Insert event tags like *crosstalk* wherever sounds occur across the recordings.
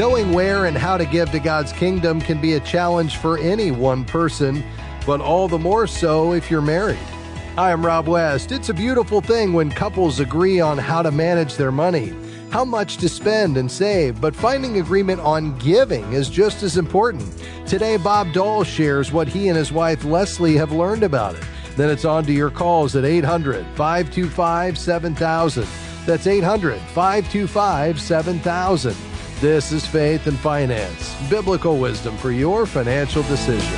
Knowing where and how to give to God's kingdom can be a challenge for any one person, but all the more so if you're married. Hi, I'm Rob West. It's a beautiful thing when couples agree on how to manage their money, how much to spend and save, but finding agreement on giving is just as important. Today, Bob Doll shares what he and his wife Leslie have learned about it. Then it's on to your calls at 800 525 7000. That's 800 525 7000. This is Faith and Finance, biblical wisdom for your financial decisions.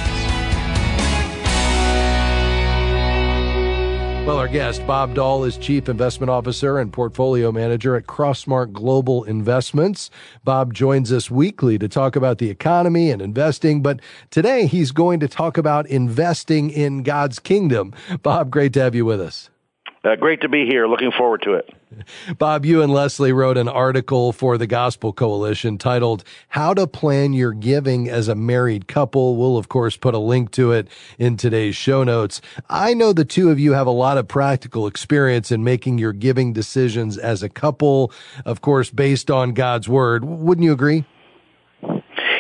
Well, our guest, Bob Doll, is Chief Investment Officer and Portfolio Manager at Crossmark Global Investments. Bob joins us weekly to talk about the economy and investing, but today he's going to talk about investing in God's kingdom. Bob, great to have you with us. Uh, great to be here. Looking forward to it. Bob, you and Leslie wrote an article for the Gospel Coalition titled How to Plan Your Giving as a Married Couple. We'll, of course, put a link to it in today's show notes. I know the two of you have a lot of practical experience in making your giving decisions as a couple, of course, based on God's Word. Wouldn't you agree?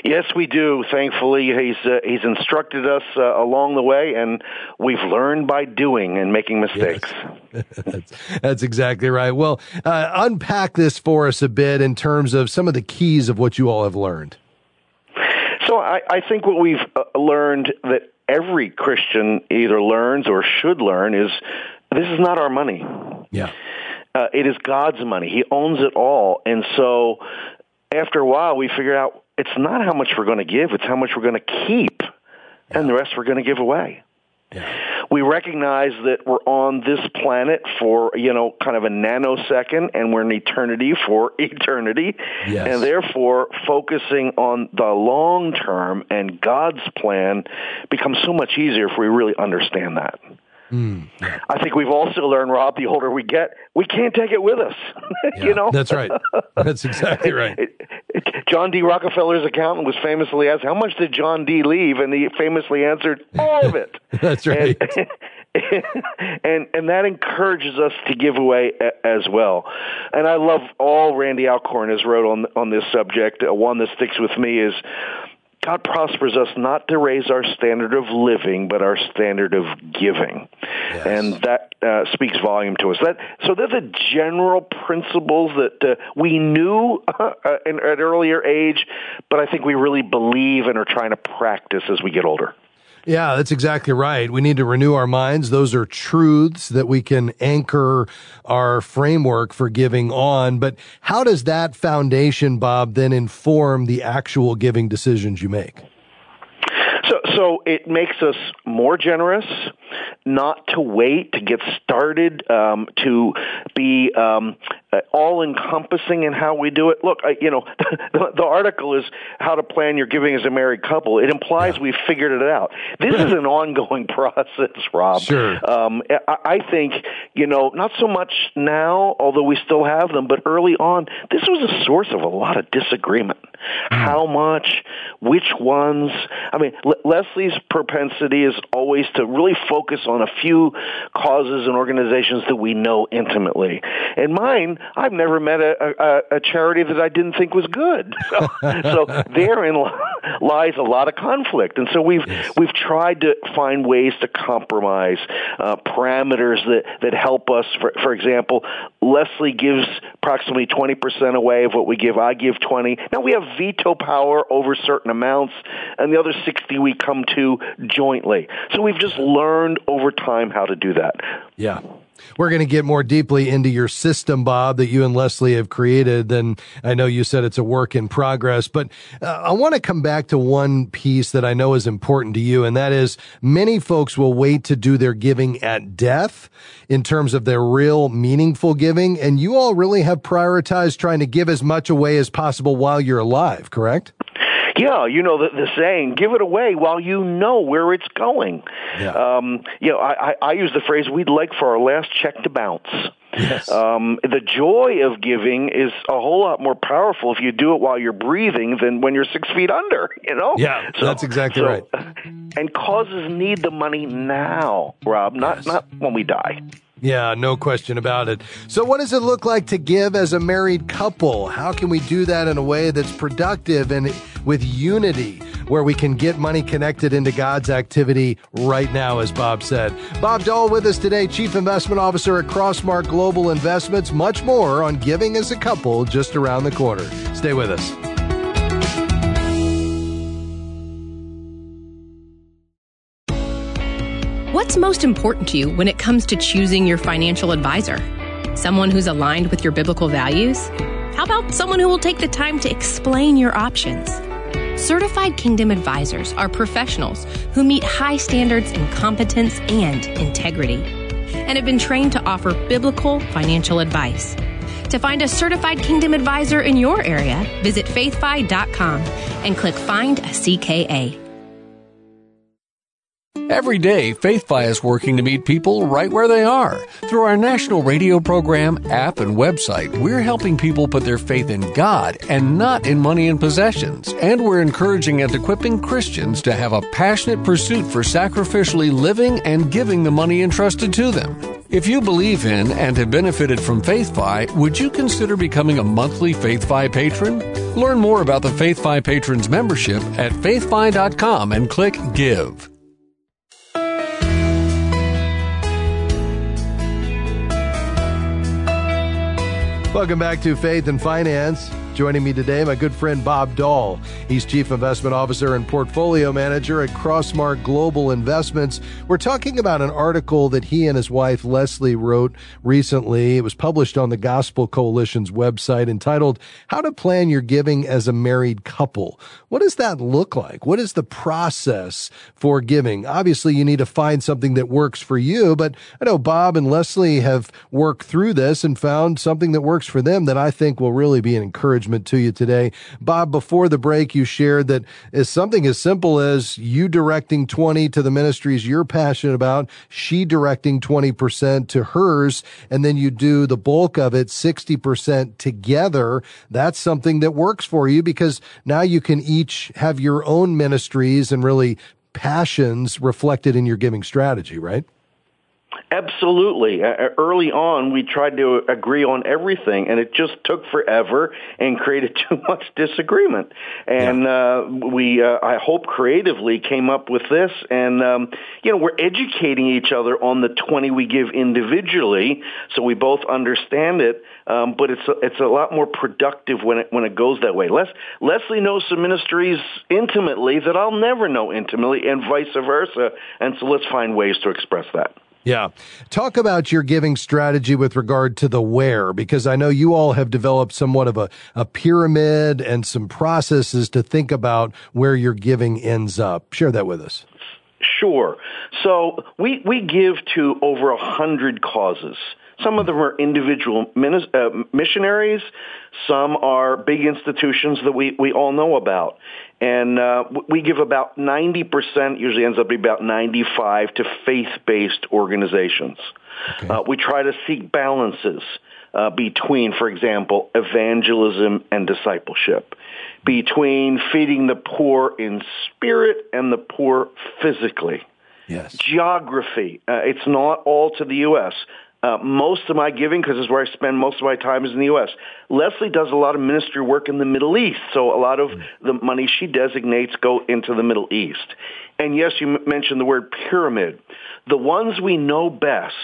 Yes, we do. Thankfully, he's uh, he's instructed us uh, along the way, and we've learned by doing and making mistakes. Yes. *laughs* that's, that's, exactly right. Well, uh, unpack this for us a bit in terms of some of the keys of what you all have learned. So, I, I think what we've uh, learned that every Christian either learns or should learn is this is not our money. Yeah. Uh, it is God's money. He owns it all, and so after a while, we figure out it's not how much we're going to give, it's how much we're going to keep, and the rest we're going to give away. Yeah. We recognize that we're on this planet for, you know, kind of a nanosecond and we're in eternity for *laughs* eternity. Yes. And therefore, focusing on the long term and God's plan becomes so much easier if we really understand that. Mm, yeah. I think we've also learned, Rob, the older we get, we can't take it with us. *laughs* Yeah, you know, that's right. That's exactly *laughs* right. John D. Rockefeller's accountant was famously asked, "How much did John D. leave?" And he famously answered, "All of it." *laughs* that's right. And, *laughs* and and that encourages us to give away a, as well. And I love all Randy Alcorn has wrote on on this subject. Uh, one that sticks with me is God prospers us not to raise our standard of living, but our standard of giving, yes. and that uh, speaks volume to us. That so they're the general principles that uh, we knew *laughs* uh, in, at earlier age, but I think we really believe and are trying to practice as we get older. Yeah, that's exactly right. We need to renew our minds. Those are truths that we can anchor our framework for giving on. But how does that foundation, Bob, then inform the actual giving decisions you make? So, so it makes us more generous, not to wait to get started, um, to be um, uh, all encompassing in how we do it. Look, I, you know, *laughs* the, the, article is how to plan your giving as a married couple. It implies yeah. we've figured it out. This is an ongoing *laughs* process, Rob. Sure. Um, I, I think you know, not so much now, although we still have them, but early on, this was a source of a lot of disagreement. Mm. How much? Which ones? I mean, L- Leslie's propensity is always to really focus on a few causes and organizations that we know intimately. And mine, I've never met a, a, a charity that I didn't think was good. *laughs* So, so therein lies a lot of conflict. And so we've yes. we've tried to find ways to compromise uh, parameters that that help us. For, for example, Leslie gives approximately twenty percent away of what we give. I give twenty. Now we have veto power over certain amounts, and the other sixty we come to jointly. So we've just learned over time how to do that. Yeah. We're going to get more deeply into your system, Bob, that you and Leslie have created. And I know you said it's a work in progress, but uh, I want to come back to one piece that I know is important to you. And that is many folks will wait to do their giving at death in terms of their real meaningful giving. And you all really have prioritized trying to give as much away as possible while you're alive, correct? Yeah, you know the, the saying, give it away while you know where it's going. Yeah. Um, you know, I, I, I use the phrase, we'd like for our last check to bounce. Yes. Um, the joy of giving is a whole lot more powerful if you do it while you're breathing than when you're six feet under, *laughs* you know? Yeah, so, that's exactly so, right. *laughs* And causes need the money now, Rob, not, yes. not when we die. Yeah, no question about it. So, what does it look like to give as a married couple? How can we do that in a way that's productive and with unity, where we can get money connected into God's activity right now, as Bob said? Bob Doll with us today, Chief Investment Officer at Crossmark Global Investments. Much more on giving as a couple just around the corner. Stay with us. What's most important to you when it comes to choosing your financial advisor? Someone who's aligned with your biblical values? How about someone who will take the time to explain your options? Certified Kingdom Advisors are professionals who meet high standards in competence and integrity and have been trained to offer biblical financial advice. To find a certified Kingdom Advisor in your area, visit faithfi.com and click Find a CKA. Every day, FaithFi is working to meet people right where they are. Through our national radio program, app, and website, we're helping people put their faith in God and not in money and possessions. And we're encouraging and equipping Christians to have a passionate pursuit for sacrificially living and giving the money entrusted to them. If you believe in and have benefited from FaithFi, would you consider becoming a monthly FaithFi patron? Learn more about the FaithFi Patrons membership at faithfi.com and click Give. Welcome back to Faith and Finance. Joining me today, my good friend Bob Doll. He's Chief Investment Officer and Portfolio Manager at Crossmark Global Investments. We're talking about an article that he and his wife Leslie wrote recently. It was published on the Gospel Coalition's website entitled How to Plan Your Giving as a Married Couple. What does that look like? What is the process for giving? Obviously, you need to find something that works for you, but I know Bob and Leslie have worked through this and found something that works for them that I think will really be an encouragement encouragement to you today. Bob, before the break, you shared that is something as simple as you directing 20 to the ministries you're passionate about, she directing 20% to hers, and then you do the bulk of it 60% together. That's something that works for you because now you can each have your own ministries and really passions reflected in your giving strategy, right? Absolutely. Uh, early on, we tried to agree on everything, and it just took forever and *laughs* created too much disagreement. And yeah. uh, we, uh, I hope, creatively came up with this. And um, you know, we're educating each other on the twenty we give individually, so we both understand it. Um, but it's a, it's a lot more productive when it when it goes that way. Les, Leslie knows some ministries intimately that I'll never know intimately, and vice versa. And so let's find ways to express that. Yeah. Talk about your giving strategy with regard to the where, because I know you all have developed somewhat of a, a pyramid and some processes to think about where your giving ends up. Share that with us. Sure. So we, we give to over a hundred causes. Some of them are individual uh, missionaries. Some are big institutions that we, we all know about. And uh, we give about 90%, usually ends up being about 95 to faith-based organizations. Okay. Uh, we try to seek balances uh, between, for example, evangelism and discipleship, between feeding the poor in spirit and the poor physically. Yes. Geography. Uh, it's not all to the U.S. Uh, most of my giving, because this is where I spend most of my time, is in the U.S. Leslie does a lot of ministry work in the Middle East, so a lot of the money she designates go into the Middle East. And yes, you m- mentioned the word pyramid. The ones we know best,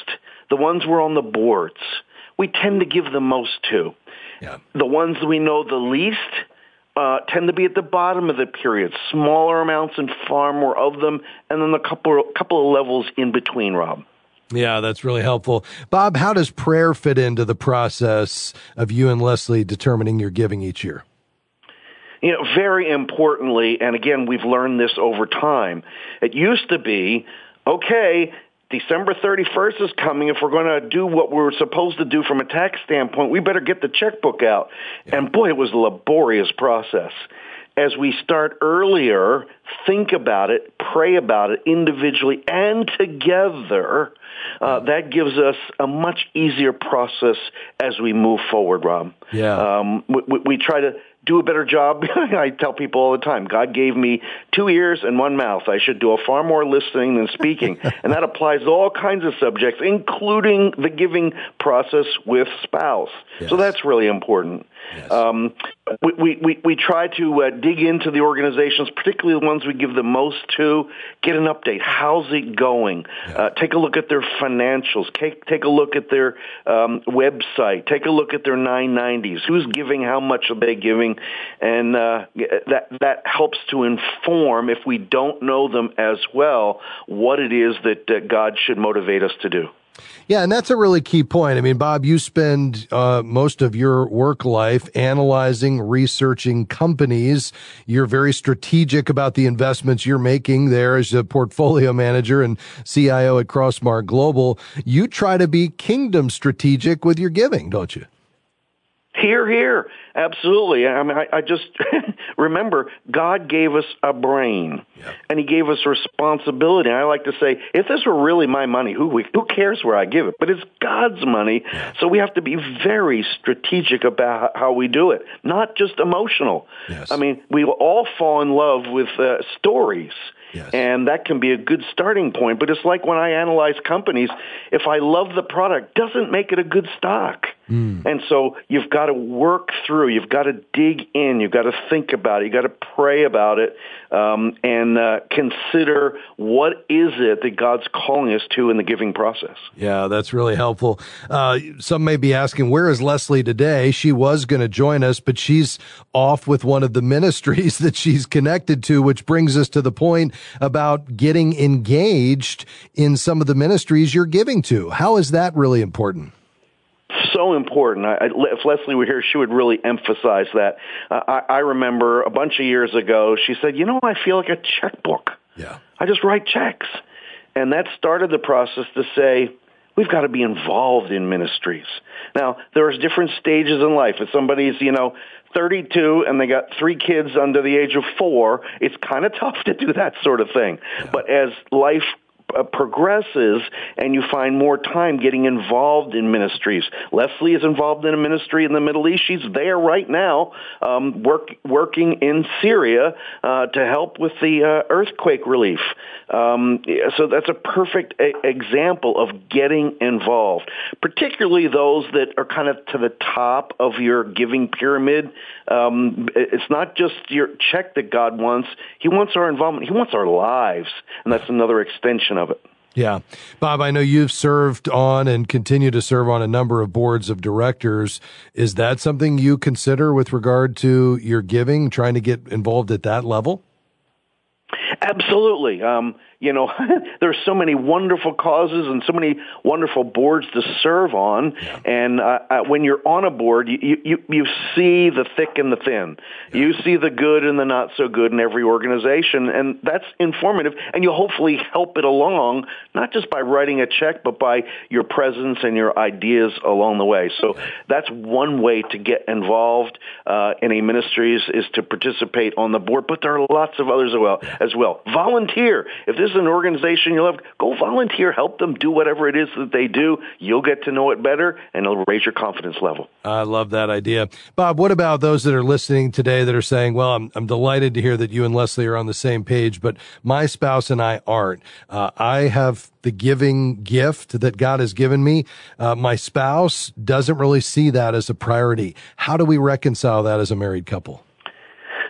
the ones we're on the boards, we tend to give the most to. Yeah. The ones we know the least uh, tend to be at the bottom of the period, smaller amounts and far more of them, and then a couple couple of levels in between, Rob. Yeah, that's really helpful. Bob, how does prayer fit into the process of you and Leslie determining your giving each year? You know, very importantly, and again, we've learned this over time. It used to be, okay, December 31st is coming. If we're going to do what we're supposed to do from a tax standpoint, we better get the checkbook out. Yeah. And boy, it was a laborious process as we start earlier, think about it, pray about it individually and together, uh, that gives us a much easier process as we move forward, Rob. Yeah. Um, we, we, try to do a better job. *laughs* I tell people all the time, God gave me two ears and one mouth. I should do a far more listening than speaking. *laughs* and that applies to all kinds of subjects, including the giving process with spouse. Yes. So that's really important. Yes. Um, we, we, we try to uh, dig into the organizations, particularly the ones we give the most to, get an update. How's it going? Yeah. Uh, take a look at their financials. Take, take a look at their um, website. Take a look at their 990s. Who's giving? How much are they giving? And uh, that, that helps to inform, if we don't know them as well, what it is that uh, God should motivate us to do. Yeah, and that's a really key point. I mean, Bob, you spend uh, most of your work life analyzing, researching companies. You're very strategic about the investments you're making there as a portfolio manager and CIO at Crossmark Global. You try to be kingdom strategic with your giving, don't you? Here, here. Absolutely. I mean, I, I just *laughs* remember God gave us a brain yeah. and he gave us responsibility. And I like to say, if this were really my money, who, who cares where I give it? But it's God's money. Yeah. So we have to be very strategic about how we do it, not just emotional. Yes. I mean, we all fall in love with uh, stories. Yes. And that can be a good starting point. But it's like when I analyze companies, if I love the product, doesn't make it a good stock. Mm. And so you've got to work through, you've got to dig in, you've got to think about it, you've got to pray about it, um, and uh, consider what is it that God's calling us to in the giving process. Yeah, that's really helpful. Uh, some may be asking, where is Leslie today? She was going to join us, but she's off with one of the *laughs* ministries that she's connected to, which brings us to the point about getting engaged in some of the ministries you're giving to. How is that really important? So important. I, I, if Leslie were here, she would really emphasize that. Uh, I, I remember a bunch of years ago, she said, "You know, I feel like a checkbook. Yeah, I just write checks," and that started the process to say. We've got to be involved in ministries. Now, there's different stages in life. If somebody's, you know, 32 and they got three kids under the age of four, it's kind of *laughs* tough to do that sort of thing. Yeah. But as life uh, progresses and you find more time getting involved in ministries. Leslie is involved in a ministry in the Middle East. She's there right now, um, work, working in Syria uh, to help with the uh, earthquake relief. Um, so that's a perfect a- example of getting involved, particularly those that are kind of to the top of your giving pyramid. Um, it's not just your check that God wants; He wants our involvement. He wants our lives, and that's another extension of it. Yeah. Bob, I know you've served on and continue to serve on a number of boards of directors. Is that something you consider with regard to your giving, trying to get involved at that level? Absolutely. Um, you know, *laughs* there's so many wonderful causes and so many wonderful boards to serve on. Yeah. And uh, uh, when you're on a board, you, you, you see the thick and the thin. Yeah. You see the good and the not so good in every organization. And that's informative. And you hopefully help it along, not just by writing a check, but by your presence and your ideas along the way. So that's one way to get involved uh, in a ministry is, is to participate on the board. But there are lots of others as well. As well. Volunteer. If this is an organization you love, go volunteer, help them do whatever it is that they do. You'll get to know it better and it'll raise your confidence level. I love that idea. Bob, what about those that are listening today that are saying, well, I'm, I'm delighted to hear that you and Leslie are on the same page, but my spouse and I aren't. Uh, I have the giving gift that God has given me. Uh, my spouse doesn't really see that as a priority. How do we reconcile that as a married couple?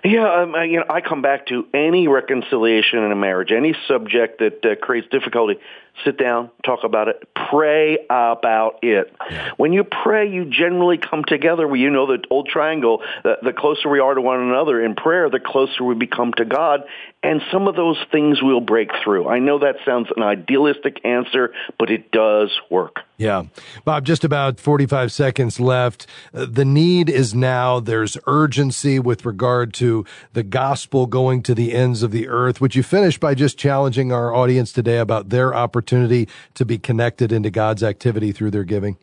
Yeah, um, you know, I come back to any reconciliation in a marriage, any subject that uh, creates difficulty sit down, talk about it, pray about it. When you pray, you generally come together. You know the old triangle, the, the closer we are to one another in prayer, the closer we become to God. And some of those things will break through. I know that sounds an idealistic answer, but it does work. Yeah. Bob, just about 45 seconds left. Uh, the need is now. There's urgency with regard to the gospel going to the ends of the earth. Would you finish by just challenging our audience today about their opportunity? Opportunity to be connected into God's activity through their giving?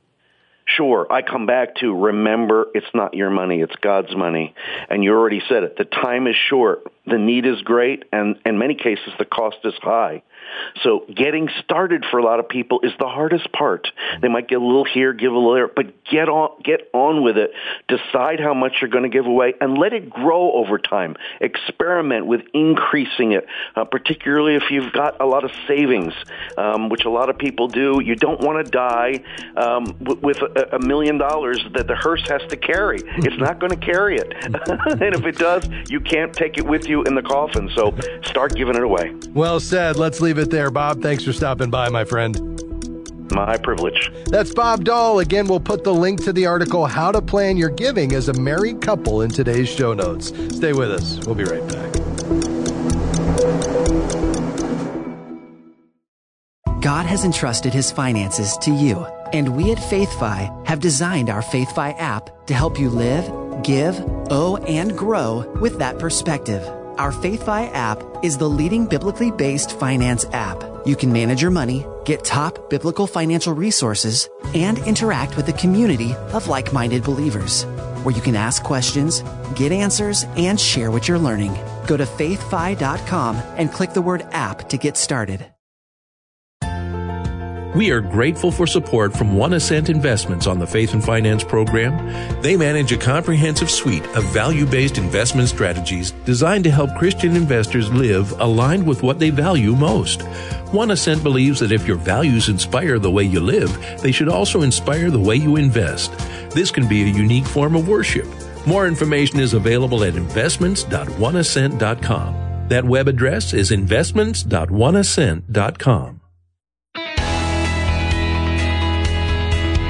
Sure. I come back to remember it's not your money, it's God's money. And you already said it. The time is short, the need is great, and in many cases the cost is high. So getting started for a lot of people is the hardest part. They might get a little here, give a little there, but get on, get on with it. Decide how much you're going to give away and let it grow over time. Experiment with increasing it, uh, particularly if you've got a lot of savings, um, which a lot of people do. You don't want to die um, w- with a, a million dollars that the hearse has to carry. It's not going to carry it. *laughs* and if it does, you can't take it with you in the coffin. So start giving it away. Well said. Let's leave it there. Bob, thanks for stopping by, my friend. My privilege. That's Bob Doll. Again, we'll put the link to the article, How to Plan Your Giving as a Married Couple, in today's show notes. Stay with us. We'll be right back. God has entrusted his finances to you, and we at FaithFi have designed our FaithFi app to help you live, give, owe, and grow with that perspective. Our FaithFi app is the leading biblically based finance app. You can manage your money, get top biblical financial resources, and interact with a community of like minded believers where you can ask questions, get answers, and share what you're learning. Go to faithfi.com and click the word app to get started. We are grateful for support from OneAscent Investments on the Faith and Finance program. They manage a comprehensive suite of value based investment strategies designed to help Christian investors live aligned with what they value most. OneAscent believes that if your values inspire the way you live, they should also inspire the way you invest. This can be a unique form of worship. More information is available at investments.oneascent.com. That web address is investments.oneascent.com.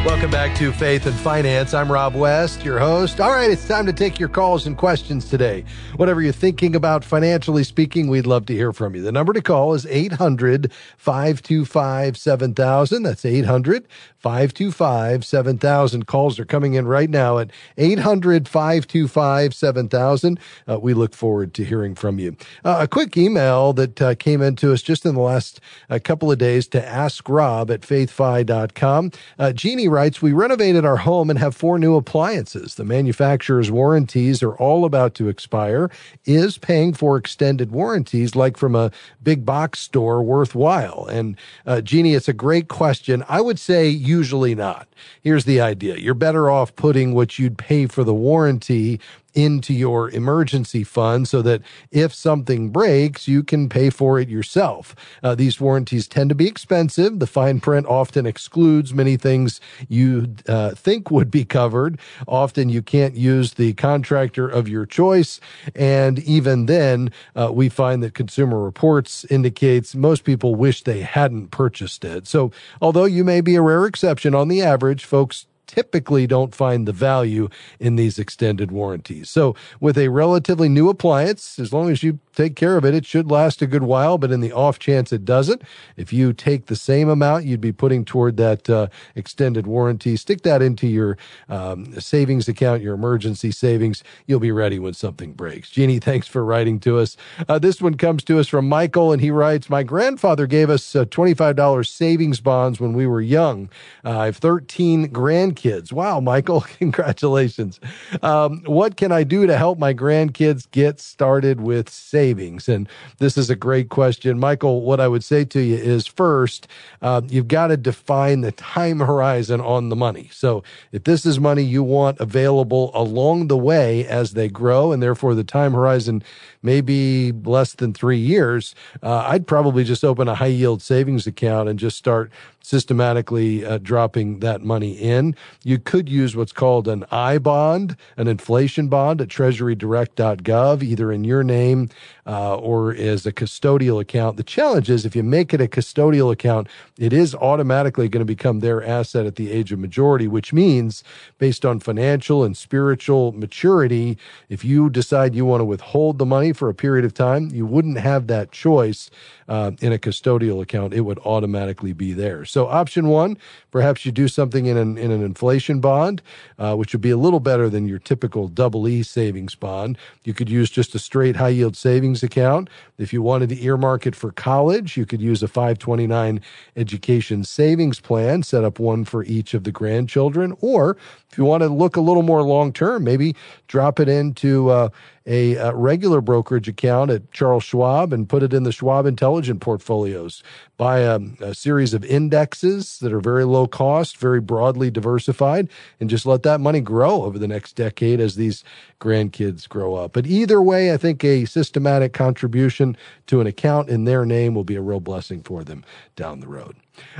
Welcome back to Faith and Finance. I'm Rob West, your host. All right, it's time to take your calls and questions today. Whatever you're thinking about financially speaking, we'd love to hear from you. The number to call is 800 525 7000. That's 800 525 7000. Calls are coming in right now at 800 525 7000. Uh, we look forward to hearing from you. Uh, a quick email that uh, came into us just in the last uh, couple of days to ask Rob at faithfi.com. Uh, Jeannie writes, We renovated our home and have four new appliances. The manufacturer's warranties are all about to expire. Is paying for extended warranties, like from a big box store, worthwhile? And uh, Jeannie, it's a great question. I would say usually not. Here's the idea you're better off putting what you'd pay for the warranty into your emergency fund so that if something breaks, you can pay for it yourself. Uh, these warranties tend to be expensive. The fine print often excludes many things you uh, think would be covered. Often you can't use the contractor of your choice. And even then, uh, we find that Consumer Reports indicates most people wish they hadn't purchased it. So although you may be a rare exception on the average, folks typically don't find the value in these extended warranties. So with a relatively new appliance, as long as you take care of it, it should last a good while. But in the off chance it doesn't, if you take the same amount you'd be putting toward that uh, extended warranty, stick that into your um, savings account, your emergency savings. You'll be ready when something breaks. Jeannie, thanks for writing to us. Uh, this one comes to us from Michael, and he writes, My grandfather gave us uh, $25 savings bonds when we were young. Uh, I have 13 grandkids. Wow, Michael, *laughs* congratulations. Um, what can I do to help my grandkids get started with savings? Savings? And this is a great question. Michael, what I would say to you is first, uh, you've got to define the time horizon on the money. So if this is money you want available along the way as they grow, and therefore the time horizon may be less than three years, uh, I'd probably just open a high yield savings account and just start systematically uh, dropping that money in. You could use what's called an I bond, an inflation bond at treasurydirect.gov, either in your name uh, or as a custodial account. The challenge is if you make it a custodial account, it is automatically going to become their asset at the age of majority, which means based on financial and spiritual maturity, if you decide you want to withhold the money for a period of time, you wouldn't have that choice uh, in a custodial account. It would automatically be there. So option one, perhaps you do something in an, in an inflation bond, uh, which would be a little better than your typical double E savings bond. You could use just a straight high yield savings account. If you wanted to earmark it for college, you could use a 529 education savings plan, set up one for each of the grandchildren. Or if you want to look a little more long term, maybe drop it into uh, a, a regular brokerage account at Charles Schwab and put it in the Schwab Intelligent portfolios. Buy a, a series of indexes that are very low cost, very broadly diversified, and just let that money grow over the next decade as these grandkids grow up. But either way, I think a systematic contribution to an account in their name will be a real blessing for them down the road.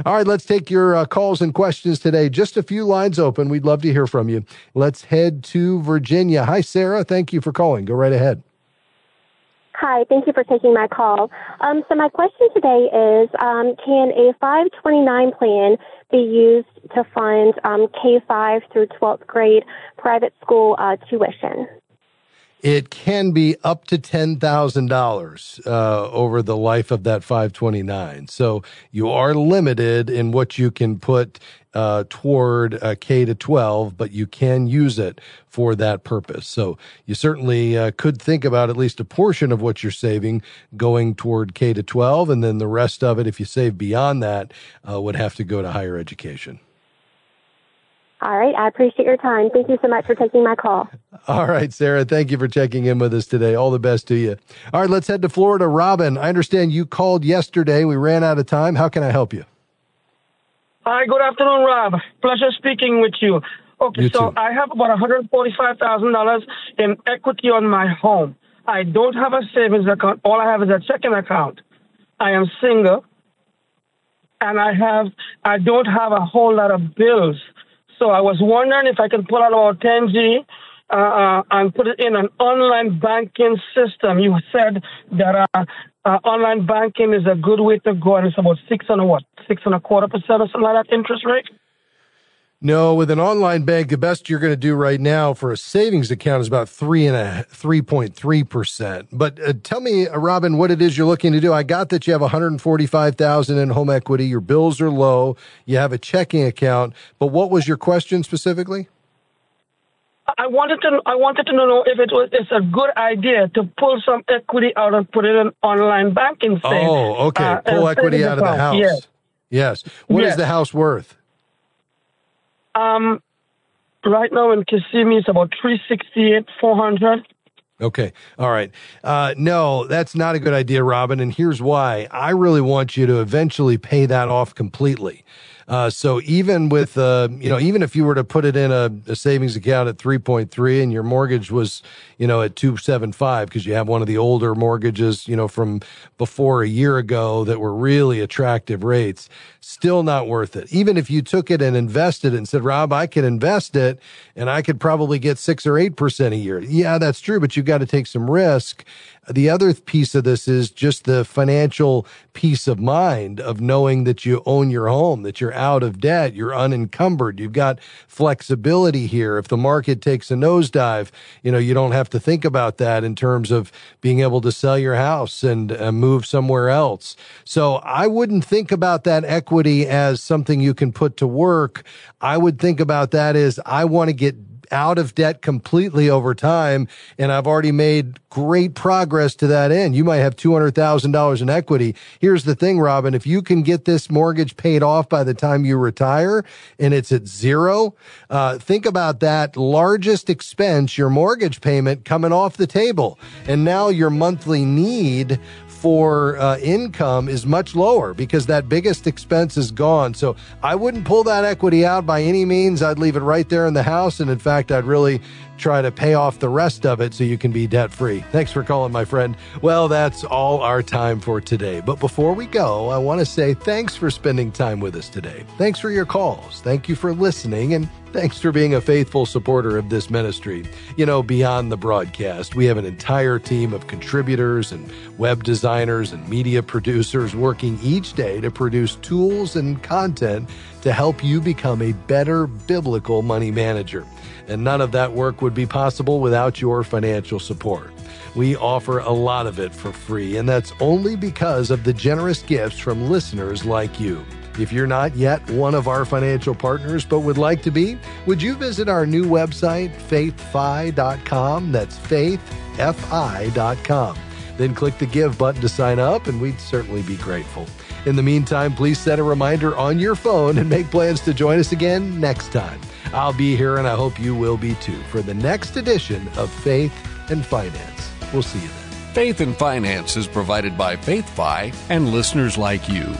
All right, let's take your uh, calls and questions today. Just a few lines open. We'd love to hear from you. Let's head to Virginia. Hi, Sarah. Thank you for calling. Go right ahead. Hi, thank you for taking my call. Um, so my question today is, um, can a 529 plan be used to fund um, K-5 through 12th grade private school uh, tuition? It can be up to ten thousand uh, dollars over the life of that 529. So you are limited in what you can put uh, toward K to 12, but you can use it for that purpose. So you certainly uh, could think about at least a portion of what you're saving going toward K to 12, and then the rest of it, if you save beyond that, uh, would have to go to higher education. All right. I appreciate your time. Thank you so much for taking my call. *laughs* All right, Sarah. Thank you for checking in with us today. All the best to you. All right, let's head to Florida. Robin, I understand you called yesterday. We ran out of time. How can I help you? Hi, good afternoon, Rob. Pleasure speaking with you. Okay, You so too. I have about $145,000 in equity on my home. I don't have a savings account. All I have is a checking account. I am single, and I have I don't have a whole lot of bills. So I was wondering if I can pull out about 10G uh, uh, and put it in an online banking system. You said that uh, uh, online banking is a good way to go, and it's about six and a what, six and a quarter percent or something like that interest rate. No, with an online bank, the best you're going to do right now for a savings account is about three and a three point three percent. But uh, tell me, uh, Robin, what it is you're looking to do. I got that you have 145,000 in home equity. Your bills are low. You have a checking account. But what was your question specifically? I wanted to I wanted to know if it was it's a good idea to pull some equity out and put it in online banking. Say, Oh, okay. uh, Pull equity out of the house. Yes. Yes. What is Yes. the house worth? Um, right now in Kissimmee it's about three sixty eight four hundred. Okay. All right. Uh, no, that's not a good idea, Robin. And here's why. I really want you to eventually pay that off completely. Uh, so even with, uh, you know, even if you were to put it in a, a savings account at 3.3 and your mortgage was, you know, at 275 because you have one of the older mortgages, you know, from before a year ago that were really attractive rates, still not worth it. Even if you took it and invested it and said, Rob, I could invest it and I could probably get six or 8% a year. Yeah, that's true, but you've got to take some risk. The other piece of this is just the financial peace of mind of knowing that you own your home, that you're out of debt, you're unencumbered, you've got flexibility here. If the market takes a nosedive, you know, you don't have to think about that in terms of being able to sell your house and uh, move somewhere else. So I wouldn't think about that equity as something you can put to work. I would think about that as I want to get out of debt completely over time. And I've already made great progress to that end. You might have $200,000 in equity. Here's the thing, Robin. If you can get this mortgage paid off by the time you retire and it's at zero, uh, think about that largest expense, your mortgage payment coming off the table. And now your monthly need for uh, income is much lower because that biggest expense is gone. So I wouldn't pull that equity out by any means. I'd leave it right there in the house. And in fact, I'd really try to pay off the rest of it so you can be debt free. Thanks for calling, my friend. Well, that's all our time for today. But before we go, I want to say thanks for spending time with us today. Thanks for your calls. Thank you for listening. And Thanks for being a faithful supporter of this ministry. You know, beyond the broadcast, we have an entire team of contributors and web designers and media producers working each day to produce tools and content to help you become a better biblical money manager. And none of that work would be possible without your financial support. We offer a lot of it for free, and that's only because of the generous gifts from listeners like you. If you're not yet one of our financial partners but would like to be, would you visit our new website, faithfi.com? That's faithfi.com. Then click the give button to sign up, and we'd certainly be grateful. In the meantime, please set a reminder on your phone and make plans to join us again next time. I'll be here, and I hope you will be too, for the next edition of Faith and Finance. We'll see you then. Faith and Finance is provided by FaithFi and listeners like you.